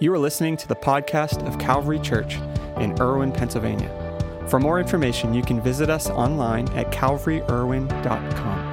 You are listening to the podcast of Calvary Church in Irwin, Pennsylvania. For more information, you can visit us online at calvaryirwin.com.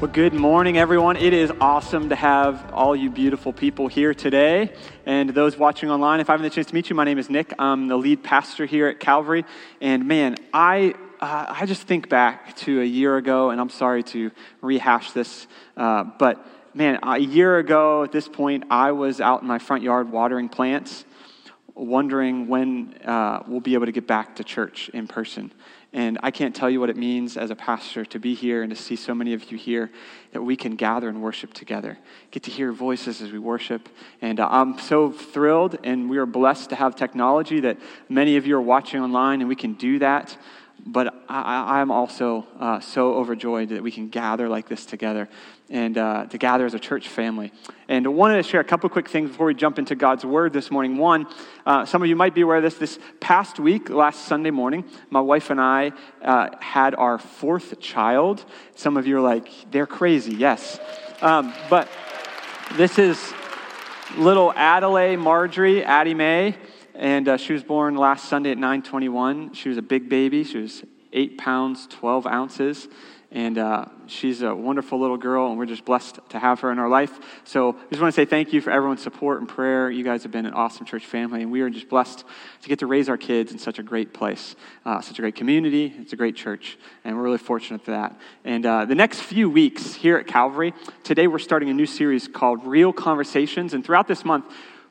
Well, good morning, everyone. It is awesome to have all you beautiful people here today. And those watching online, if I have the chance to meet you, my name is Nick. I'm the lead pastor here at Calvary. And man, I, uh, I just think back to a year ago, and I'm sorry to rehash this, uh, but man, a year ago at this point, I was out in my front yard watering plants, wondering when uh, we'll be able to get back to church in person. And I can't tell you what it means as a pastor to be here and to see so many of you here that we can gather and worship together. Get to hear voices as we worship. And uh, I'm so thrilled, and we are blessed to have technology that many of you are watching online, and we can do that. But I, am also uh, so overjoyed that we can gather like this together and uh, to gather as a church family. And I wanted to share a couple quick things before we jump into God's Word this morning. One, uh, some of you might be aware of this. This past week, last Sunday morning, my wife and I uh, had our fourth child. Some of you are like, they're crazy. Yes. Um, but this is little Adelaide Marjorie, Addie Mae. And uh, she was born last Sunday at 921. She was a big baby. She was 8 pounds, 12 ounces. And uh, she's a wonderful little girl, and we're just blessed to have her in our life. So I just want to say thank you for everyone's support and prayer. You guys have been an awesome church family, and we are just blessed to get to raise our kids in such a great place, uh, such a great community. It's a great church, and we're really fortunate for that. And uh, the next few weeks here at Calvary, today we're starting a new series called Real Conversations. And throughout this month,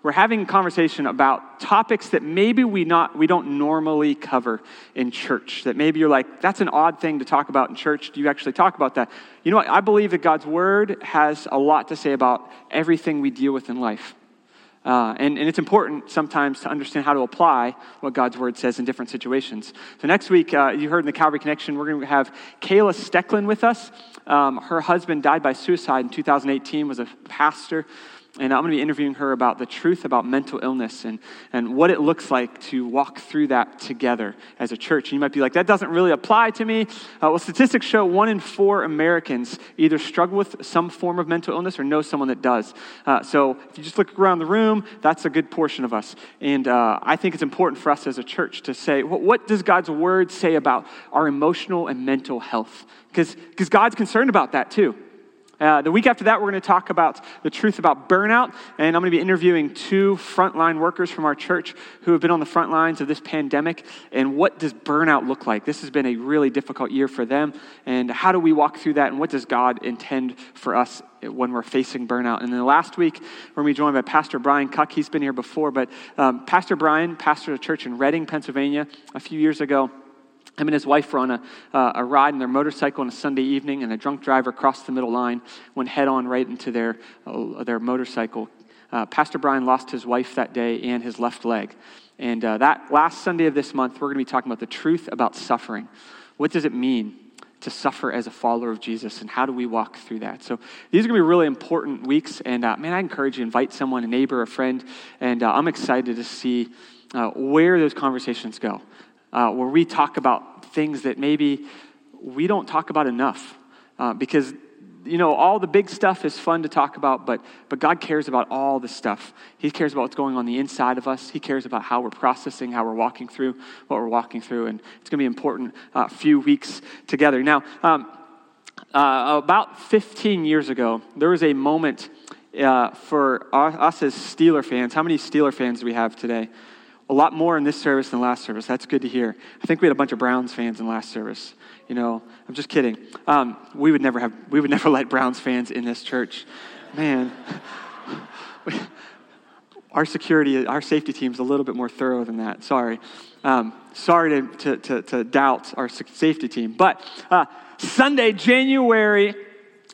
we're having a conversation about topics that maybe we not we don't normally cover in church that maybe you're like that's an odd thing to talk about in church. Do you actually talk about that? You know what? I believe that god's word has a lot to say about everything we deal with in life. Uh, and, and, it's important sometimes to understand how to apply what God's word says in different situations. So, next week, uh, you heard in the Calvary Connection, we're going to have Kayla Stoecklein with us. Um, her husband died by suicide in 2018, was a pastor and I'm going to be interviewing her about the truth about mental illness and, and what it looks like to walk through that together as a church. And you might be like, that doesn't really apply to me. Uh, well, statistics show one in four Americans either struggle with some form of mental illness or know someone that does. Uh, so if you just look around the room, that's a good portion of us. And uh, I think it's important for us as a church to say, well, what does God's word say about our emotional and mental health? Because God's concerned about that too. Uh, the week after that, we're going to talk about the truth about burnout, and I'm going to be interviewing two frontline workers from our church who have been on the front lines of this pandemic. And what does burnout look like? This has been a really difficult year for them, and how do we walk through that? And what does God intend for us when we're facing burnout? And then last week, we're going to be joined by Pastor Brian Cuck. He's been here before, but um, Pastor Brian pastored a church in Reading, Pennsylvania, a few years ago. Him and his wife were on a, uh, a ride in their motorcycle on a Sunday evening, and a drunk driver crossed the middle line, went head on right into their, uh, their motorcycle. Uh, Pastor Brian lost his wife that day and his left leg. And uh, that last Sunday of this month, we're going to be talking about the truth about suffering. What does it mean to suffer as a follower of Jesus, and how do we walk through that? So these are going to be really important weeks, and uh, man, I encourage you invite someone, a neighbor, a friend, and uh, I'm excited to see where those conversations go uh, where we talk about things that maybe we don't talk about enough. Uh, because, you know, all the big stuff is fun to talk about, but, but God cares about all the stuff. He cares about what's going on the inside of us. He cares about how we're processing, how we're walking through what we're walking through. And it's going to be important uh, few weeks together. Now, um, uh, about 15 years ago, there was a moment uh, for us as Steeler fans. How many Steeler fans do we have today? A lot more in this service than last service. That's good to hear. I think we had a bunch of Browns fans in last service. You know, I'm just kidding. Um, we would never have, we would never let Browns fans in this church. Man, our security, our safety team's a little bit more thorough than that. Sorry. Um, sorry to, to, to, to, doubt our safety team. But uh, Sunday, January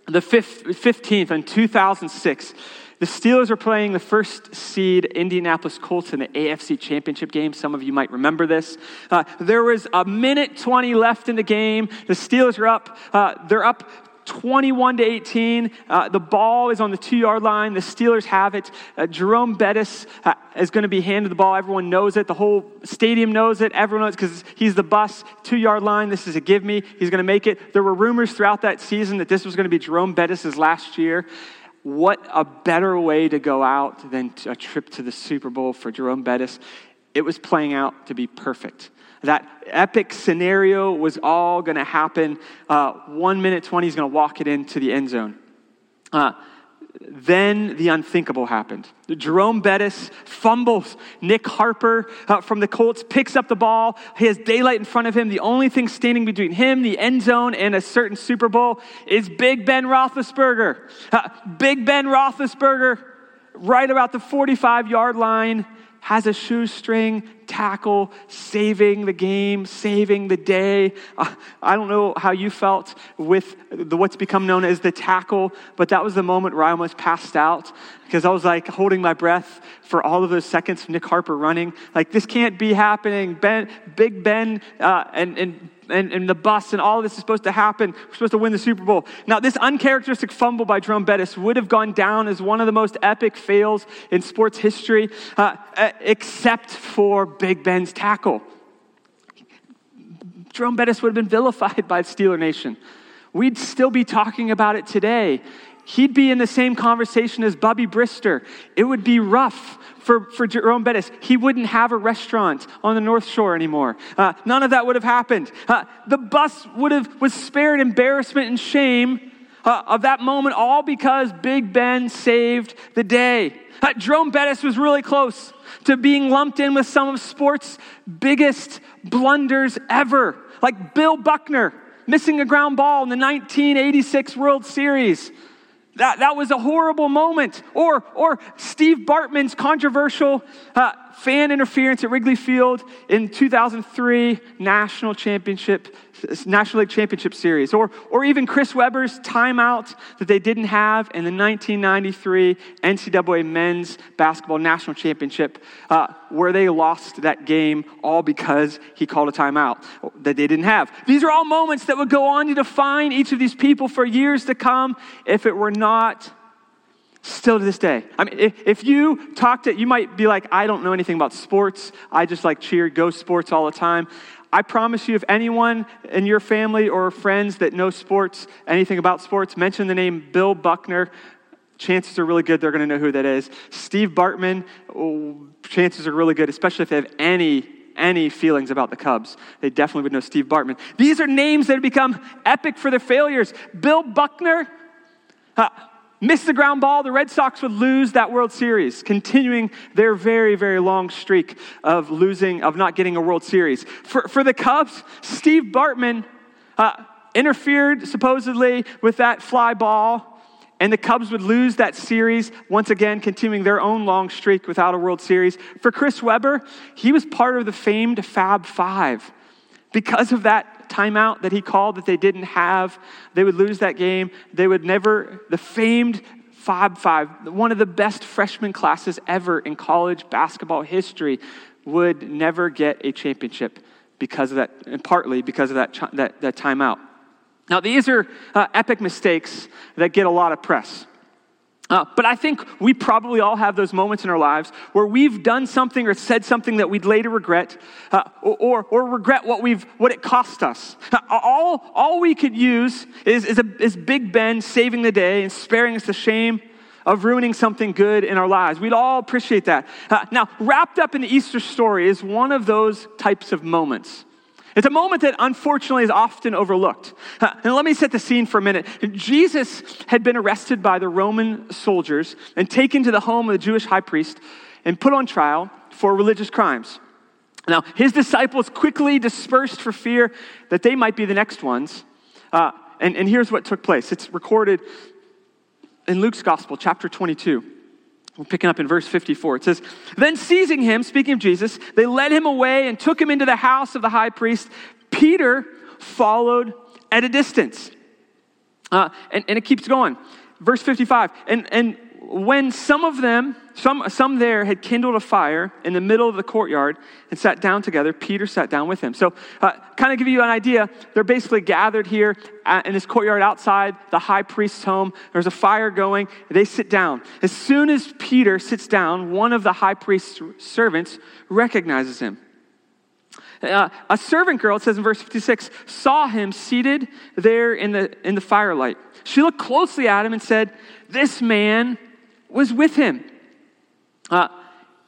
the 15th in 2006, the Steelers are playing the first seed Indianapolis Colts in the AFC Championship game. Some of you might remember this. Uh, there was a minute 20 left in the game. The Steelers are up. Uh, they're up 21 to 18. Uh, the ball is on the two yard line. The Steelers have it. Uh, Jerome Bettis uh, is going to be handed the ball. Everyone knows it. The whole stadium knows it. Everyone knows because he's the bus, two yard line. This is a give me. He's going to make it. There were rumors throughout that season that this was going to be Jerome Bettis' last year. What a better way to go out than a trip to the Super Bowl for Jerome Bettis. It was playing out to be perfect. That epic scenario was all going to happen. Uh, one minute 20, he's going to walk it into the end zone. Uh, then the unthinkable happened. Jerome Bettis fumbles. Nick Harper uh, from the Colts picks up the ball. He has daylight in front of him. The only thing standing between him, the end zone, and a certain Super Bowl is Big Ben Roethlisberger. Uh, Big Ben Roethlisberger, right about the 45 yard line, has a shoestring tackle, saving the game, saving the day. Uh, I don't know how you felt with the, what's become known as the tackle, but that was the moment where I almost passed out because I was like holding my breath for all of those seconds Nick Harper running. Like, this can't be happening. Ben, Big Ben uh, and, and and, and the bus and all this is supposed to happen. We're supposed to win the Super Bowl. Now, this uncharacteristic fumble by Jerome Bettis would have gone down as one of the most epic fails in sports history, uh, except for Big Ben's tackle. Jerome Bettis would have been vilified by Steeler Nation. We'd still be talking about it today. He'd be in the same conversation as Bubby Brister. It would be rough for, for Jerome Bettis. He wouldn't have a restaurant on the North Shore anymore. Uh, none of that would have happened. Uh, the bus would have was spared embarrassment and shame uh, of that moment, all because Big Ben saved the day. Uh, Jerome Bettis was really close to being lumped in with some of sports' biggest blunders ever, like Bill Buckner missing a ground ball in the 1986 World Series. That, that was a horrible moment. Or, or Steve Bartman's controversial uh, fan interference at Wrigley Field in 2003 national championship, National League Championship Series. Or, or even Chris Webber's timeout that they didn't have in the 1993 NCAA Men's Basketball National Championship, uh, where they lost that game all because he called a timeout that they didn't have. These are all moments that would go on to define each of these people for years to come if it were not Still to this day. I mean, if, if you talk to, you might be like, I don't know anything about sports. I just like cheer, go sports all the time. I promise you, if anyone in your family or friends that know sports, anything about sports, mention the name Bill Buckner, chances are really good they're going to know who that is. Steve Bartman, oh, chances are really good, especially if they have any any feelings about the Cubs. They definitely would know Steve Bartman. These are names that have become epic for their failures. Bill Buckner, miss the ground ball, the Red Sox would lose that World Series, continuing their very, very long streak of losing, of not getting a World Series. For, for the Cubs, Steve Bartman uh, interfered supposedly with that fly ball. And the Cubs would lose that series, once again, continuing their own long streak without a World Series. For Chris Webber, he was part of the famed Fab Five. Because of that timeout that he called that they didn't have, they would lose that game. They would never, the famed Fab Five, one of the best freshman classes ever in college basketball history, would never get a championship because of that, and partly because of that, that, that timeout. Now, these are uh, epic mistakes that get a lot of press. Uh, but I think we probably all have those moments in our lives where we've done something or said something that we'd later regret, uh, or, or, regret what, we've, what it cost us. Uh, all, all we could use is, is, a, is Big Ben saving the day and sparing us the shame of ruining something good in our lives. We'd all appreciate that. Uh, now, wrapped up in the Easter story is one of those types of moments. It's a moment that unfortunately is often overlooked. And let me set the scene for a minute. Jesus had been arrested by the Roman soldiers and taken to the home of the Jewish high priest and put on trial for religious crimes. Now, his disciples quickly dispersed for fear that they might be the next ones. Uh, and, and here's what took place it's recorded in Luke's Gospel, chapter 22. We're picking up in verse 54. It says, Then seizing him, speaking of Jesus, they led him away and took him into the house of the high priest. Peter followed at a distance. Uh, and, and it keeps going. Verse 55. And, and when some of them, some, some there had kindled a fire in the middle of the courtyard and sat down together, Peter sat down with him. So, uh, kind of give you an idea, they're basically gathered here in this courtyard outside the high priest's home. There's a fire going. They sit down. As soon as Peter sits down, one of the high priest's servants recognizes him. Uh, a servant girl, it says in verse 56, saw him seated there in the, in the firelight. She looked closely at him and said, This man was with him. Uh,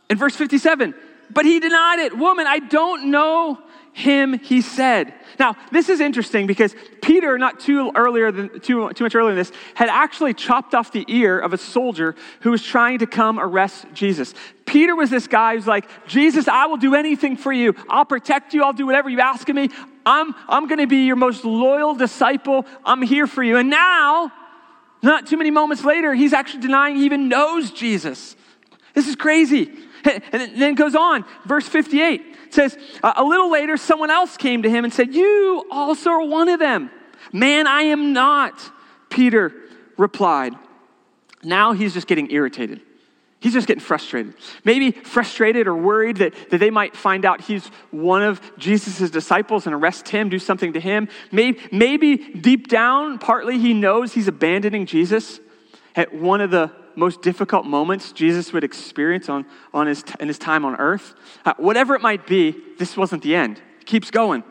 in verse 57, but he denied it. Woman, I don't know him, he said. Now, this is interesting because Peter, not too earlier than too, too much earlier than this, had actually chopped off the ear of a soldier who was trying to come arrest Jesus. Peter was this guy who's like, Jesus, I will do anything for you. I'll protect you. I'll do whatever you ask of me. I'm, I'm going to be your most loyal disciple. I'm here for you. And now, not too many moments later, he's actually denying he even knows Jesus. This is crazy. And then it goes on, verse 58 says, A little later, someone else came to him and said, You also are one of them. Man, I am not, Peter replied. Now he's just getting irritated. He's just getting frustrated. Maybe frustrated or worried that, that they might find out he's one of Jesus' disciples and arrest him, do something to him. Maybe, maybe deep down, partly he knows he's abandoning Jesus at one of the most difficult moments Jesus would experience on, on his, in his time on earth. Uh, whatever it might be, this wasn't the end. It keeps going.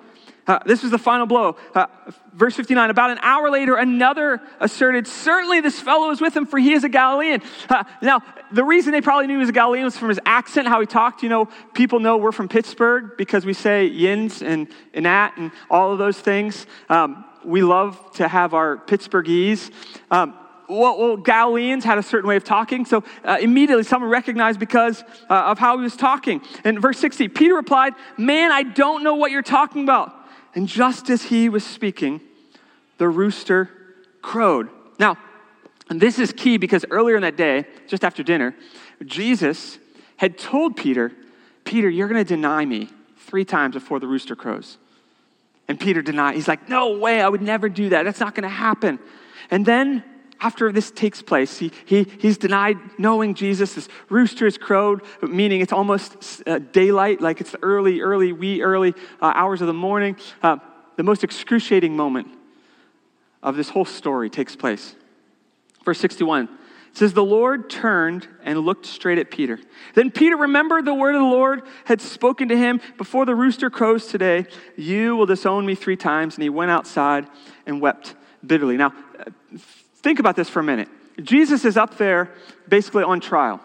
Uh, this was the final blow. Uh, verse 59 About an hour later, another asserted, Certainly this fellow is with him, for he is a Galilean. Uh, now, the reason they probably knew he was a Galilean was from his accent, how he talked. You know, people know we're from Pittsburgh because we say yins and, and at and all of those things. Um, we love to have our Pittsburghese. Um, well, well, Galileans had a certain way of talking, so uh, immediately someone recognized because uh, of how he was talking. In verse 60, Peter replied, Man, I don't know what you're talking about. And just as he was speaking, the rooster crowed. Now, and this is key because earlier in that day, just after dinner, Jesus had told Peter, Peter, you're going to deny me three times before the rooster crows. And Peter denied. He's like, No way, I would never do that. That's not going to happen. And then after this takes place, he, he, he's denied knowing Jesus. This rooster is crowed, meaning it's almost uh, daylight, like it's the early, early, wee early uh, hours of the morning. Uh, the most excruciating moment of this whole story takes place. Verse 61 says, The Lord turned and looked straight at Peter. Then Peter remembered the word of the Lord had spoken to him before the rooster crows today, You will disown me three times. And he went outside and wept bitterly. Now, Think about this for a minute. Jesus is up there basically on trial.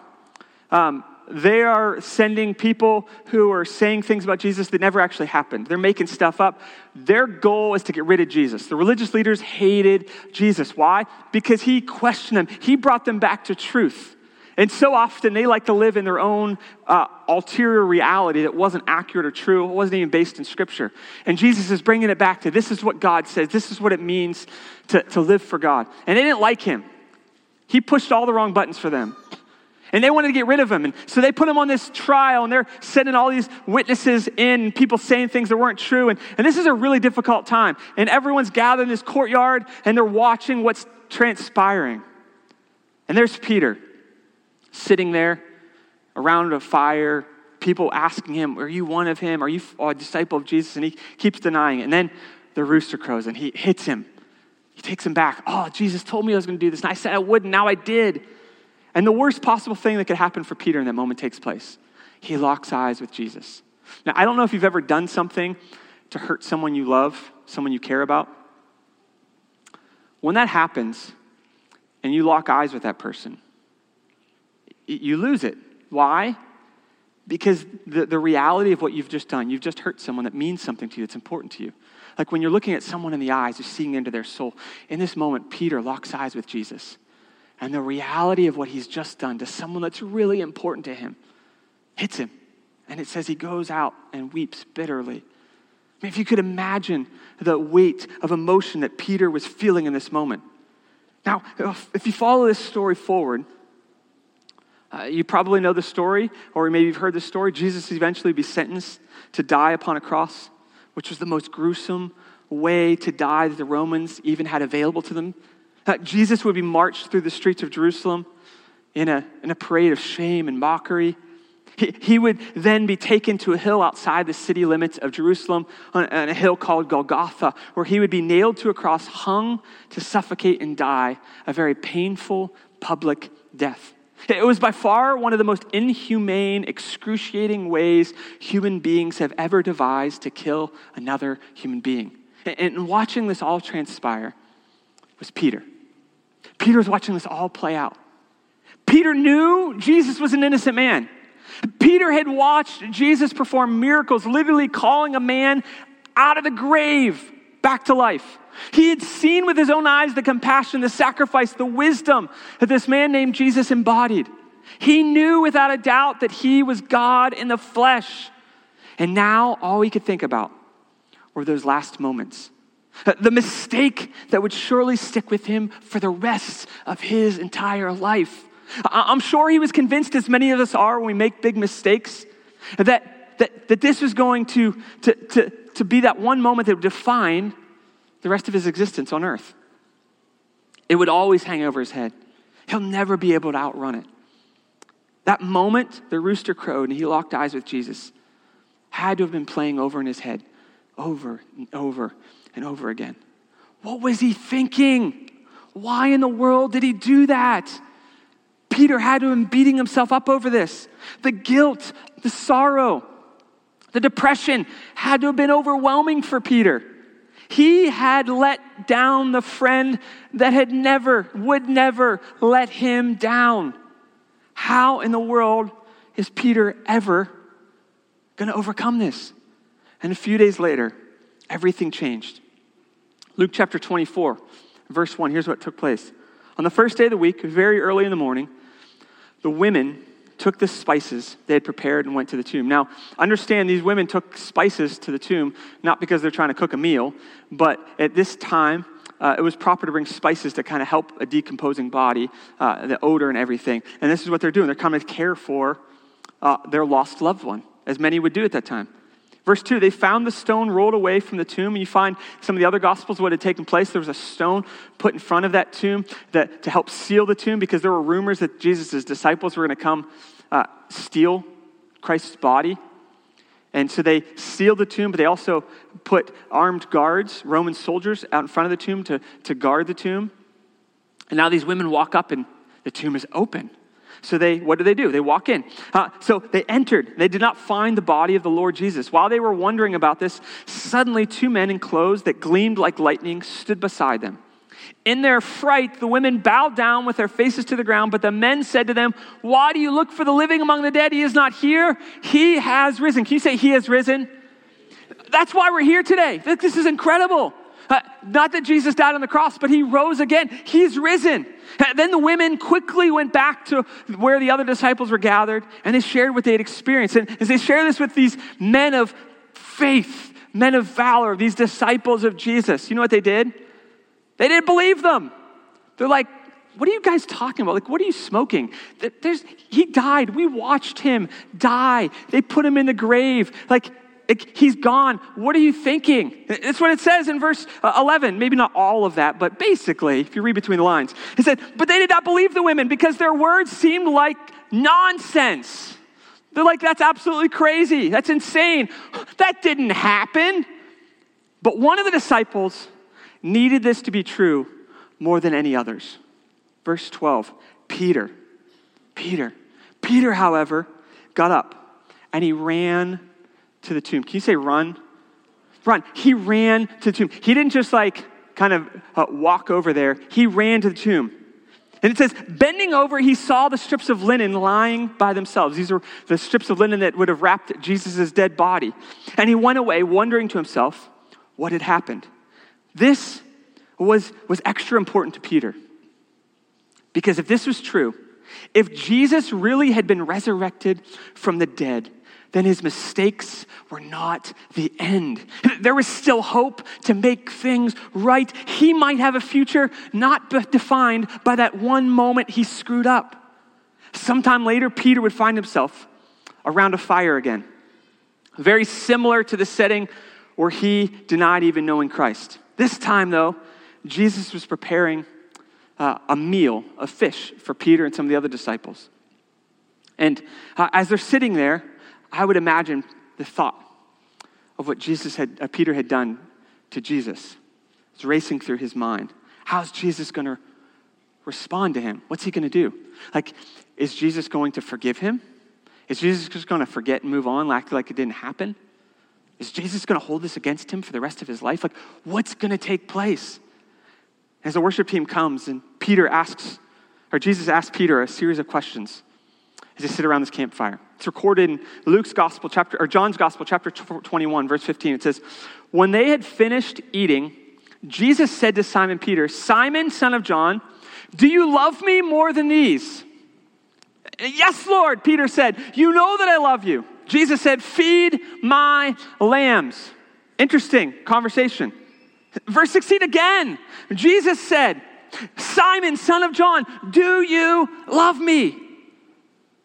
Um, they are sending people who are saying things about Jesus that never actually happened. They're making stuff up. Their goal is to get rid of Jesus. The religious leaders hated Jesus. Why? Because he questioned them, he brought them back to truth. And so often they like to live in their own uh, ulterior reality that wasn't accurate or true. It wasn't even based in Scripture. And Jesus is bringing it back to this is what God says. This is what it means to, to live for God. And they didn't like him. He pushed all the wrong buttons for them. And they wanted to get rid of him. And so they put him on this trial and they're sending all these witnesses in, people saying things that weren't true. And, and this is a really difficult time. And everyone's gathered in this courtyard and they're watching what's transpiring. And there's Peter sitting there around a fire, people asking him, Are you one of him? Are you a disciple of Jesus? And he keeps denying it. And then the rooster crows and he hits him. He takes him back. Oh, Jesus told me I was going to do this. And I said I wouldn't. Now I did. And the worst possible thing that could happen for Peter in that moment takes place. He locks eyes with Jesus. Now, I don't know if you've ever done something to hurt someone you love, someone you care about. When that happens and you lock eyes with that person, you lose it. Why? Because the, the reality of what you've just done, you've just hurt someone that means something to you, that's important to you. Like when you're looking at someone in the eyes, you're seeing into their soul. In this moment, Peter locks eyes with Jesus. And the reality of what he's just done to someone that's really important to him hits him. And it says he goes out and weeps bitterly. I mean, if you could imagine the weight of emotion that Peter was feeling in this moment. Now, if you follow this story forward, uh, you probably know the story, or maybe you've heard the story. Jesus eventually be sentenced to die upon a cross, which was the most gruesome way to die that the Romans even had available to them. Uh, Jesus would be marched through the streets of Jerusalem, in a, in a parade of shame and mockery. He, he would then be taken to a hill outside the city limits of Jerusalem, on, on a hill called Golgotha, where he would be nailed to a cross, hung to suffocate and die a very painful public death. It was by far one of the most inhumane, excruciating ways human beings have ever devised to kill another human being. And watching this all transpire was Peter. Peter was watching this all play out. Peter knew Jesus was an innocent man. Peter had watched Jesus perform miracles, literally calling a man out of the grave back to life. He had seen with his own eyes the compassion, the sacrifice, the wisdom that this man named Jesus embodied. He knew without a doubt that he was God in the flesh. And now all he could think about were those last moments. Uh, the mistake that would surely stick with him for the rest of his entire life. I'm sure he was convinced, as many of us are when we make big mistakes, that, that, that this was going to, to, to, to be that one moment that would define the rest of his existence on earth. It would always hang over his head. He'll never be able to outrun it. That moment the rooster crowed and he locked eyes with Jesus had to have been playing over in his head over and over and over again. What was he thinking? Why in the world did he do that? Peter had to have been beating himself up over this. The guilt, the sorrow, the depression had to have been overwhelming for Peter. He had let down the friend that had never, would never let him down. How in the world is Peter ever going to overcome this? And a few days later, everything changed. Luke chapter 24, verse 1, here's what took place. On the first day of the week, very early in the morning, the women took the spices they had prepared and went to the tomb. Now, understand these women took spices to the tomb not because they're trying to cook a meal, but at this time, uh, it was proper to bring spices to kind of help a decomposing body, uh, the odor and everything. And this is what they're doing. They're coming to care for uh, their lost loved one, as many would do at that time. Verse 2, they found the stone rolled away from the tomb. And you find some of the other gospels what had taken place. There was a stone put in front of that tomb that, to help seal the tomb because there were rumors that Jesus' disciples were going to come uh, steal Christ's body. And so they sealed the tomb, but they also put armed guards, Roman soldiers, out in front of the tomb to, to guard the tomb. And now these women walk up and the tomb is open. So they, what do they do? They walk in. Uh, so they entered. They did not find the body of the Lord Jesus. While they were wondering about this, suddenly two men in clothes that gleamed like lightning stood beside them. In their fright, the women bowed down with their faces to the ground, but the men said to them, Why do you look for the living among the dead? He is not here. He has risen. Can you say, He has risen? That's why we're here today. This is incredible. Not that Jesus died on the cross, but he rose again. He's risen. Then the women quickly went back to where the other disciples were gathered and they shared what they had experienced. And as they share this with these men of faith, men of valor, these disciples of Jesus, you know what they did? They didn't believe them. They're like, what are you guys talking about? Like, what are you smoking? There's, he died. We watched him die. They put him in the grave. Like, He's gone. What are you thinking? That's what it says in verse uh, 11. Maybe not all of that, but basically, if you read between the lines, it said, But they did not believe the women because their words seemed like nonsense. They're like, That's absolutely crazy. That's insane. That didn't happen. But one of the disciples needed this to be true more than any others. Verse 12 Peter. Peter. Peter, however, got up and he ran to the tomb. Can you say run? Run. He ran to the tomb. He didn't just like kind of uh, walk over there, he ran to the tomb. And it says, bending over, he saw the strips of linen lying by themselves. These are the strips of linen that would have wrapped Jesus' dead body. And he went away, wondering to himself what had happened. This was, was extra important to Peter. Because if this was true, if Jesus really had been resurrected from the dead, then his mistakes were not the end. There was still hope to make things right. He might have a future not defined by that one moment he screwed up. Sometime later, Peter would find himself around a fire again, very similar to the setting where he denied even knowing Christ. This time, though, Jesus was preparing uh, a meal of fish for Peter and some of the other disciples. And uh, as they're sitting there, I would imagine the thought of what Jesus had, uh, Peter had done to Jesus. It's racing through his mind. How's Jesus going to respond to him? What's he going to do? Like, is Jesus going to forgive him? Is Jesus just going to forget and move on, act like it didn't happen? Is Jesus going to hold this against him for the rest of his life? Like, what's going to take place? As the worship team comes and Peter asks, or Jesus asks Peter a series of questions as they sit around this campfire. It's recorded in Luke's gospel, chapter, or John's gospel, chapter 21, verse 15. It says, When they had finished eating, Jesus said to Simon Peter, Simon, son of John, do you love me more than these? Yes, Lord, Peter said, You know that I love you. Jesus said, Feed my lambs. Interesting conversation. Verse 16 again, Jesus said, Simon, son of John, do you love me?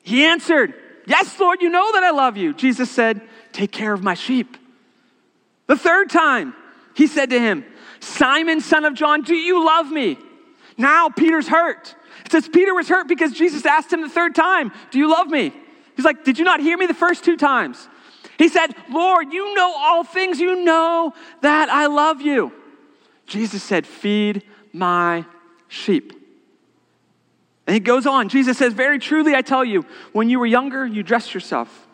He answered, Yes, Lord, you know that I love you. Jesus said, Take care of my sheep. The third time, he said to him, Simon, son of John, do you love me? Now Peter's hurt. It says Peter was hurt because Jesus asked him the third time, Do you love me? He's like, Did you not hear me the first two times? He said, Lord, you know all things. You know that I love you. Jesus said, Feed my sheep. And he goes on. Jesus says, Very truly, I tell you, when you were younger, you dressed yourself.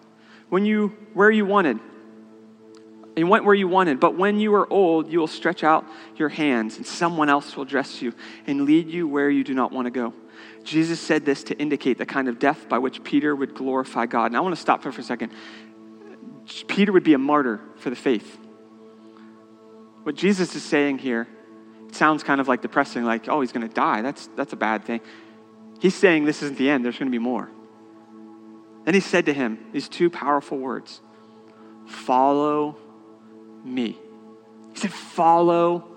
When you, where you wanted, and went where you wanted. But when you are old, you will stretch out your hands, and someone else will dress you and lead you where you do not want to go. Jesus said this to indicate the kind of death by which Peter would glorify God. And I want to stop there for a second. Peter would be a martyr for the faith. What Jesus is saying here sounds kind of like depressing, like, oh, he's going to die. That's, that's a bad thing. He's saying this isn't the end, there's going to be more. Then he said to him these two powerful words Follow me. He said, Follow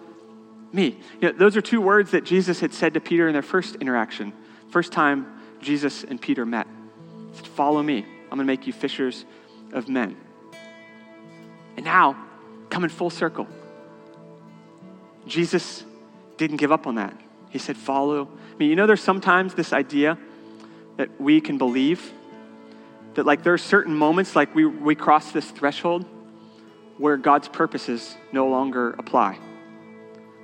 me. You know, those are two words that Jesus had said to Peter in their first interaction, first time Jesus and Peter met. He Said, Follow me. I'm going to make you fishers of men. And now, coming full circle, Jesus didn't give up on that. He said, Follow me. You know, there's sometimes this idea that we can believe that, like, there are certain moments, like, we, we cross this threshold where God's purposes no longer apply.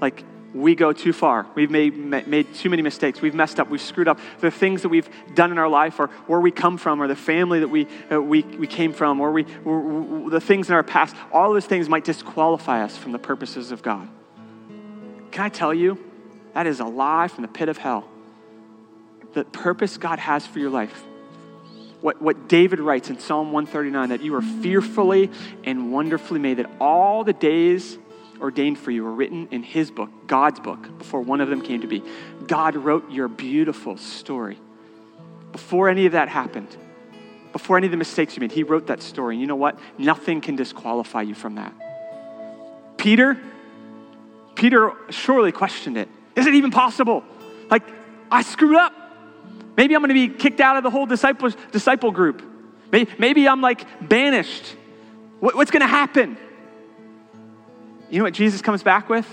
Like, we go too far. We've made, made too many mistakes. We've messed up. We've screwed up. The things that we've done in our life, or where we come from, or the family that we, uh, we, we came from, or we, the things in our past, all those things might disqualify us from the purposes of God. Can I tell you, that is a lie from the pit of hell. The purpose God has for your life what, what David writes in Psalm 139 that you are fearfully and wonderfully made, that all the days ordained for you were written in his book, God's book, before one of them came to be. God wrote your beautiful story. Before any of that happened, before any of the mistakes you made, he wrote that story. And you know what? Nothing can disqualify you from that. Peter, Peter surely questioned it. Is it even possible? Like, I screwed up. Maybe I'm going to be kicked out of the whole disciple, disciple group. Maybe, maybe I'm like banished. What, what's going to happen? You know what Jesus comes back with?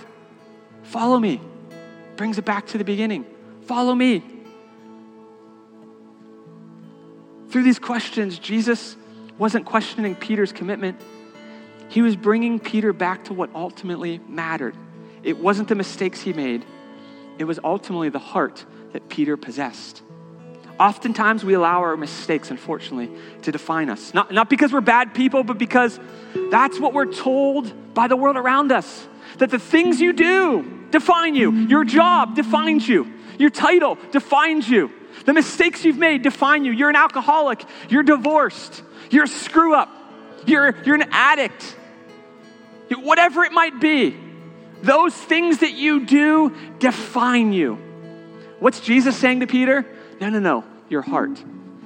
Follow me. Brings it back to the beginning. Follow me. Through these questions, Jesus wasn't questioning Peter's commitment. He was bringing Peter back to what ultimately mattered. It wasn't the mistakes he made, it was ultimately the heart that Peter possessed. Oftentimes, we allow our mistakes, unfortunately, to define us. Not, not because we're bad people, but because that's what we're told by the world around us. That the things you do define you, your job defines you, your title defines you, the mistakes you've made define you. You're an alcoholic, you're divorced, you're a screw up, you're, you're an addict, whatever it might be. Those things that you do define you. What's Jesus saying to Peter? No, no, no, your heart.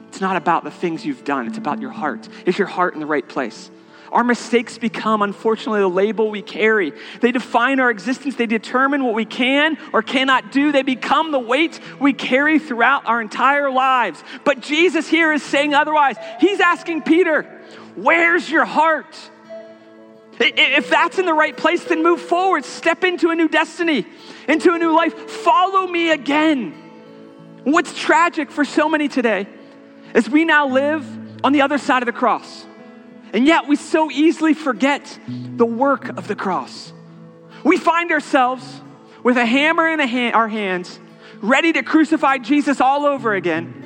It's not about the things you've done, it's about your heart. Is your heart in the right place? Our mistakes become, unfortunately, the label we carry. They define our existence. They determine what we can or cannot do. They become the weight we carry throughout our entire lives. But Jesus here is saying otherwise. He's asking Peter, Where's your heart? If that's in the right place, then move forward. Step into a new destiny, into a new life. Follow me again. What's tragic for so many today is we now live on the other side of the cross. And yet we so easily forget the work of the cross. We find ourselves with a hammer in a our hands, ready to crucify Jesus all over again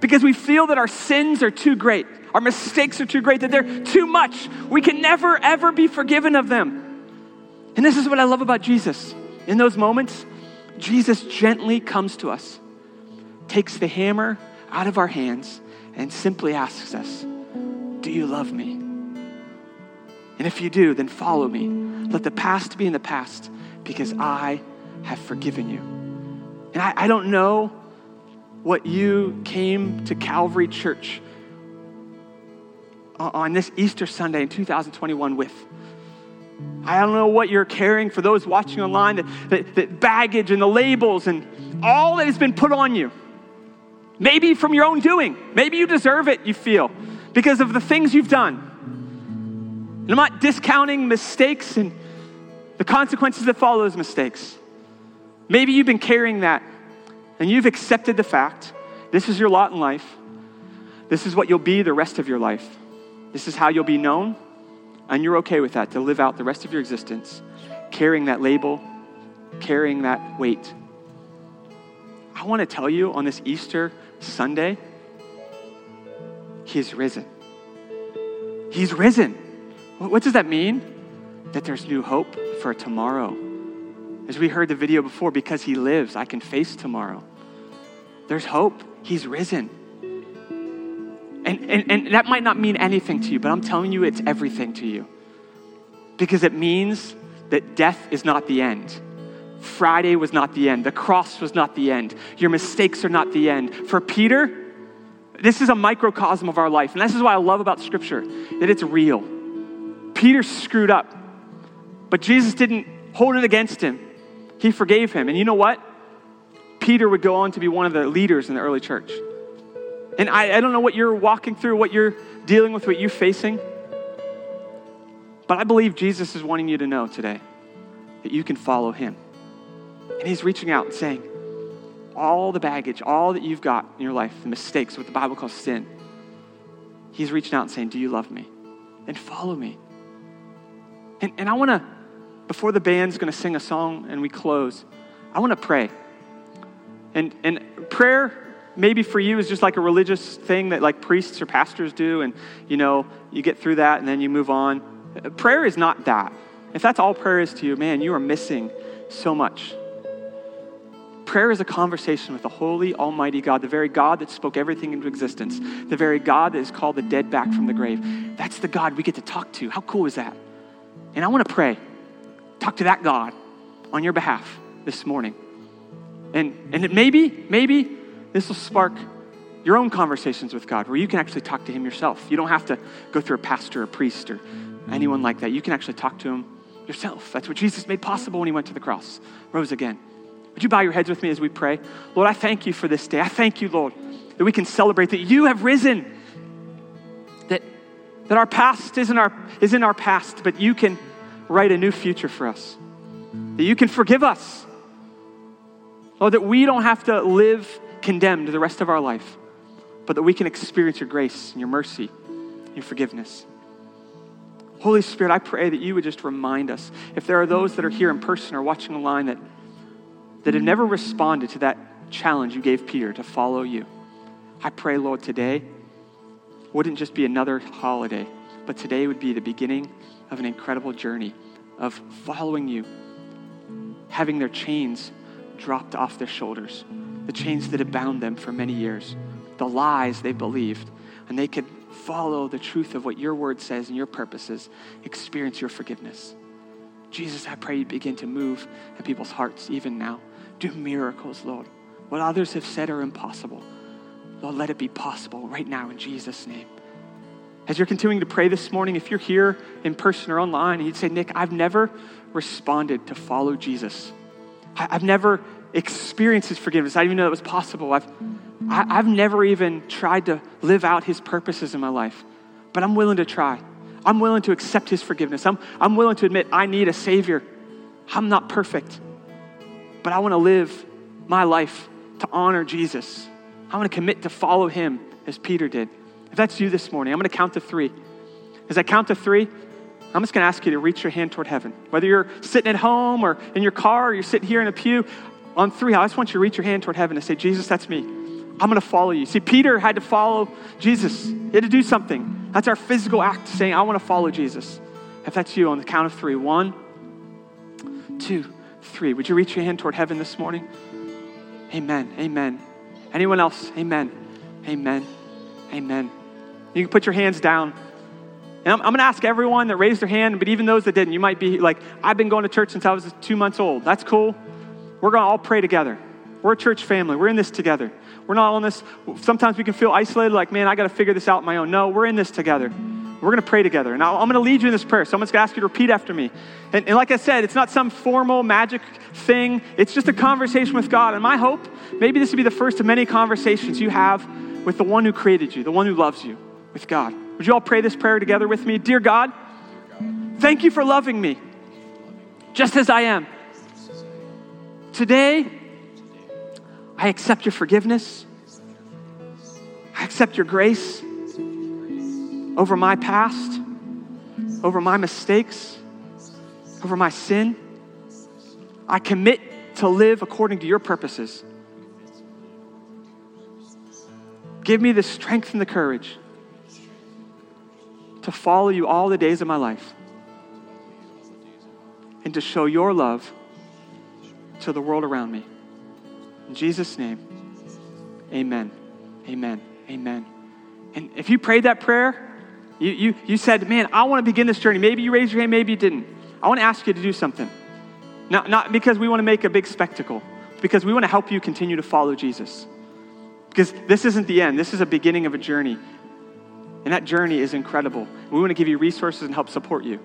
because we feel that our sins are too great, our mistakes are too great, that they're too much. We can never, ever be forgiven of them. And this is what I love about Jesus. In those moments, Jesus gently comes to us, takes the hammer out of our hands, and simply asks us, Do you love me? And if you do, then follow me. Let the past be in the past because I have forgiven you. And I, I don't know what you came to Calvary Church Uh, on this Easter Sunday in 2021 with. I don't know what you're carrying for those watching online, the, baggage and the labels and all that has been put on you. Maybe from your own doing. Maybe you deserve it, you feel, because of the things you've done. And I'm not discounting mistakes and the consequences that follow those mistakes. Maybe you've been carrying that and you've accepted the fact this is your lot in life. This is what you'll be the rest of your life. This is how you'll be known, and you're okay with that to live out the rest of your existence carrying that label, carrying that weight. I want to tell you on this Easter Sunday, He's risen. He's risen. What does that mean? That there's new hope for tomorrow. As we heard the video before, because He lives, I can face tomorrow. There's hope. He's risen. And, and, and that might not mean anything to you, but I'm telling you it's everything to you. Because it means that death is not the end. Friday was not the end. The cross was not the end. Your mistakes are not the end. For Peter, this is a microcosm of our life. And this is why I love about Scripture that it's real. Peter screwed up, but Jesus didn't hold it against him. He forgave him. And you know what? Peter would go on to be one of the leaders in the early church. And I, I don't know what you're walking through, what you're dealing with, what you're facing. But I believe Jesus is wanting you to know today that you can follow him. And he's reaching out and saying, all the baggage, all that you've got in your life, the mistakes, what the Bible calls sin, he's reaching out and saying, Do you love me? And follow me. And, and I want to, before the band's going to sing a song and we close, I want to pray. And, and prayer, maybe for you, is just like a religious thing that like priests or pastors do, and you know, you get through that and then you move on. Prayer is not that. If that's all prayer is to you, man, you are missing so much. Prayer is a conversation with the holy, almighty God, the very God that spoke everything into existence, the very God that is called the dead back from the grave. That's the God we get to talk to. How cool is that? And I want to pray. Talk to that God on your behalf this morning. And, and maybe, maybe this will spark your own conversations with God where you can actually talk to Him yourself. You don't have to go through a pastor, a priest, or anyone like that. You can actually talk to Him yourself. That's what Jesus made possible when He went to the cross, rose again. Would you bow your heads with me as we pray? Lord, I thank you for this day. I thank you, Lord, that we can celebrate that you have risen, that, that our past isn't our, is in our past, but you can write a new future for us, that you can forgive us Lord, that we don't have to live condemned the rest of our life, but that we can experience your grace and your mercy, your forgiveness. Holy Spirit, I pray that you would just remind us, if there are those that are here in person or watching online that, that have never responded to that challenge you gave Peter to follow you, I pray, Lord, today wouldn't just be another holiday, but today would be the beginning of an incredible journey of following you, having their chains dropped off their shoulders, the chains that had bound them for many years, the lies they believed, and they could follow the truth of what your word says and your purposes, experience your forgiveness. Jesus, I pray you begin to move in people's hearts even now. Do miracles, Lord. What others have said are impossible, Lord, let it be possible right now in Jesus' name. As you're continuing to pray this morning, if you're here in person or online, and you'd say, Nick, I've never responded to follow Jesus. I've never experienced his forgiveness. I didn't even know that was possible. I've, I, have i have never even tried to live out his purposes in my life, but I'm willing to try. I'm willing to accept his forgiveness. I'm, I'm willing to admit I need a Savior. I'm not perfect, but I want to live my life to honor Jesus. I want to commit to follow him as Peter did. If that's you this morning, I'm going to count to three. As I count to three, I'm just going to ask you to reach your hand toward heaven. Whether you're sitting at home or in your car or you're sitting here in a pew, on three, I just want you to reach your hand toward heaven and say, Jesus, that's me. I'm going to follow you. See, Peter had to follow Jesus, he had to do something. That's our physical act saying, I want to follow Jesus. If that's you, on the count of three one, two, three. Would you reach your hand toward heaven this morning? Amen. Amen. Anyone else? Amen. Amen. Amen. You can put your hands down. And I'm, I'm going to ask everyone that raised their hand, but even those that didn't, you might be like, I've been going to church since I was two months old. That's cool. We're going to all pray together. We're a church family. We're in this together. We're not on this. Sometimes we can feel isolated, like, man, I got to figure this out on my own. No, we're in this together. We're going to pray together. And I'm going to lead you in this prayer. Someone's going to ask you to repeat after me. And, and, like I said, it's not some formal magic thing, it's just a conversation with God. And my hope, maybe this will be the first of many conversations you have with the one who created you, the one who loves you, with God. Would you all pray this prayer together with me? Dear God, thank you for loving me just as I am. Today, I accept your forgiveness. I accept your grace over my past, over my mistakes, over my sin. I commit to live according to your purposes. Give me the strength and the courage to follow you all the days of my life and to show your love to the world around me. In Jesus' name, amen. Amen. Amen. And if you prayed that prayer, you, you, you said, Man, I want to begin this journey. Maybe you raised your hand, maybe you didn't. I want to ask you to do something. Not, not because we want to make a big spectacle, because we want to help you continue to follow Jesus. Because this isn't the end, this is a beginning of a journey. And that journey is incredible. We want to give you resources and help support you.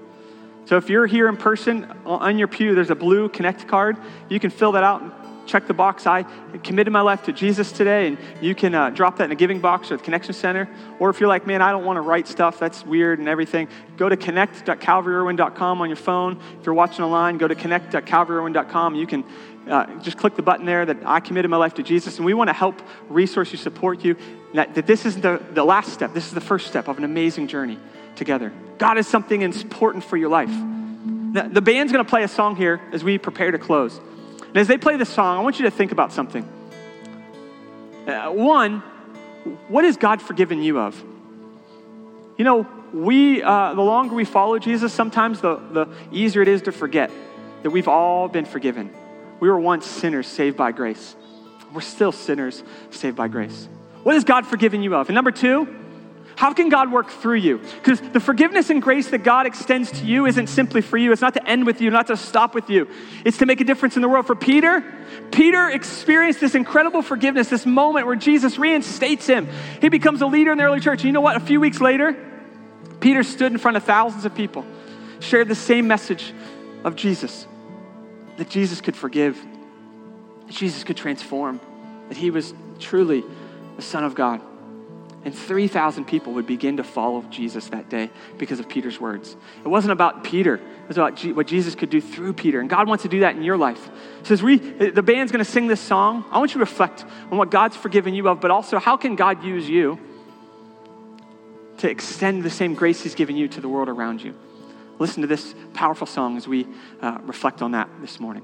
So if you're here in person on your pew, there's a blue Connect card. You can fill that out and check the box. I committed my life to Jesus today, and you can uh, drop that in a giving box or the Connection Center. Or if you're like, man, I don't want to write stuff, that's weird and everything, go to connect.calvaryirwin.com on your phone. If you're watching online, go to connect.calvaryirwin.com. You can uh, just click the button there that I committed my life to Jesus, and we want to help resource you, support you. That, that this isn't the, the last step, this is the first step of an amazing journey together. God is something important for your life. Now, the band's going to play a song here as we prepare to close. And as they play the song, I want you to think about something. Uh, one, what has God forgiven you of? You know, we, uh, the longer we follow Jesus, sometimes the, the easier it is to forget that we've all been forgiven. We were once sinners saved by grace. We're still sinners saved by grace. What has God forgiven you of? And number two, how can God work through you? Because the forgiveness and grace that God extends to you isn't simply for you. It's not to end with you, not to stop with you. It's to make a difference in the world. For Peter, Peter experienced this incredible forgiveness, this moment where Jesus reinstates him. He becomes a leader in the early church. And you know what? A few weeks later, Peter stood in front of thousands of people, shared the same message of Jesus that Jesus could forgive, that Jesus could transform, that he was truly the Son of God. And 3,000 people would begin to follow Jesus that day because of Peter's words. It wasn't about Peter, it was about G- what Jesus could do through Peter. And God wants to do that in your life. So, as we, the band's going to sing this song, I want you to reflect on what God's forgiven you of, but also how can God use you to extend the same grace He's given you to the world around you? Listen to this powerful song as we uh, reflect on that this morning.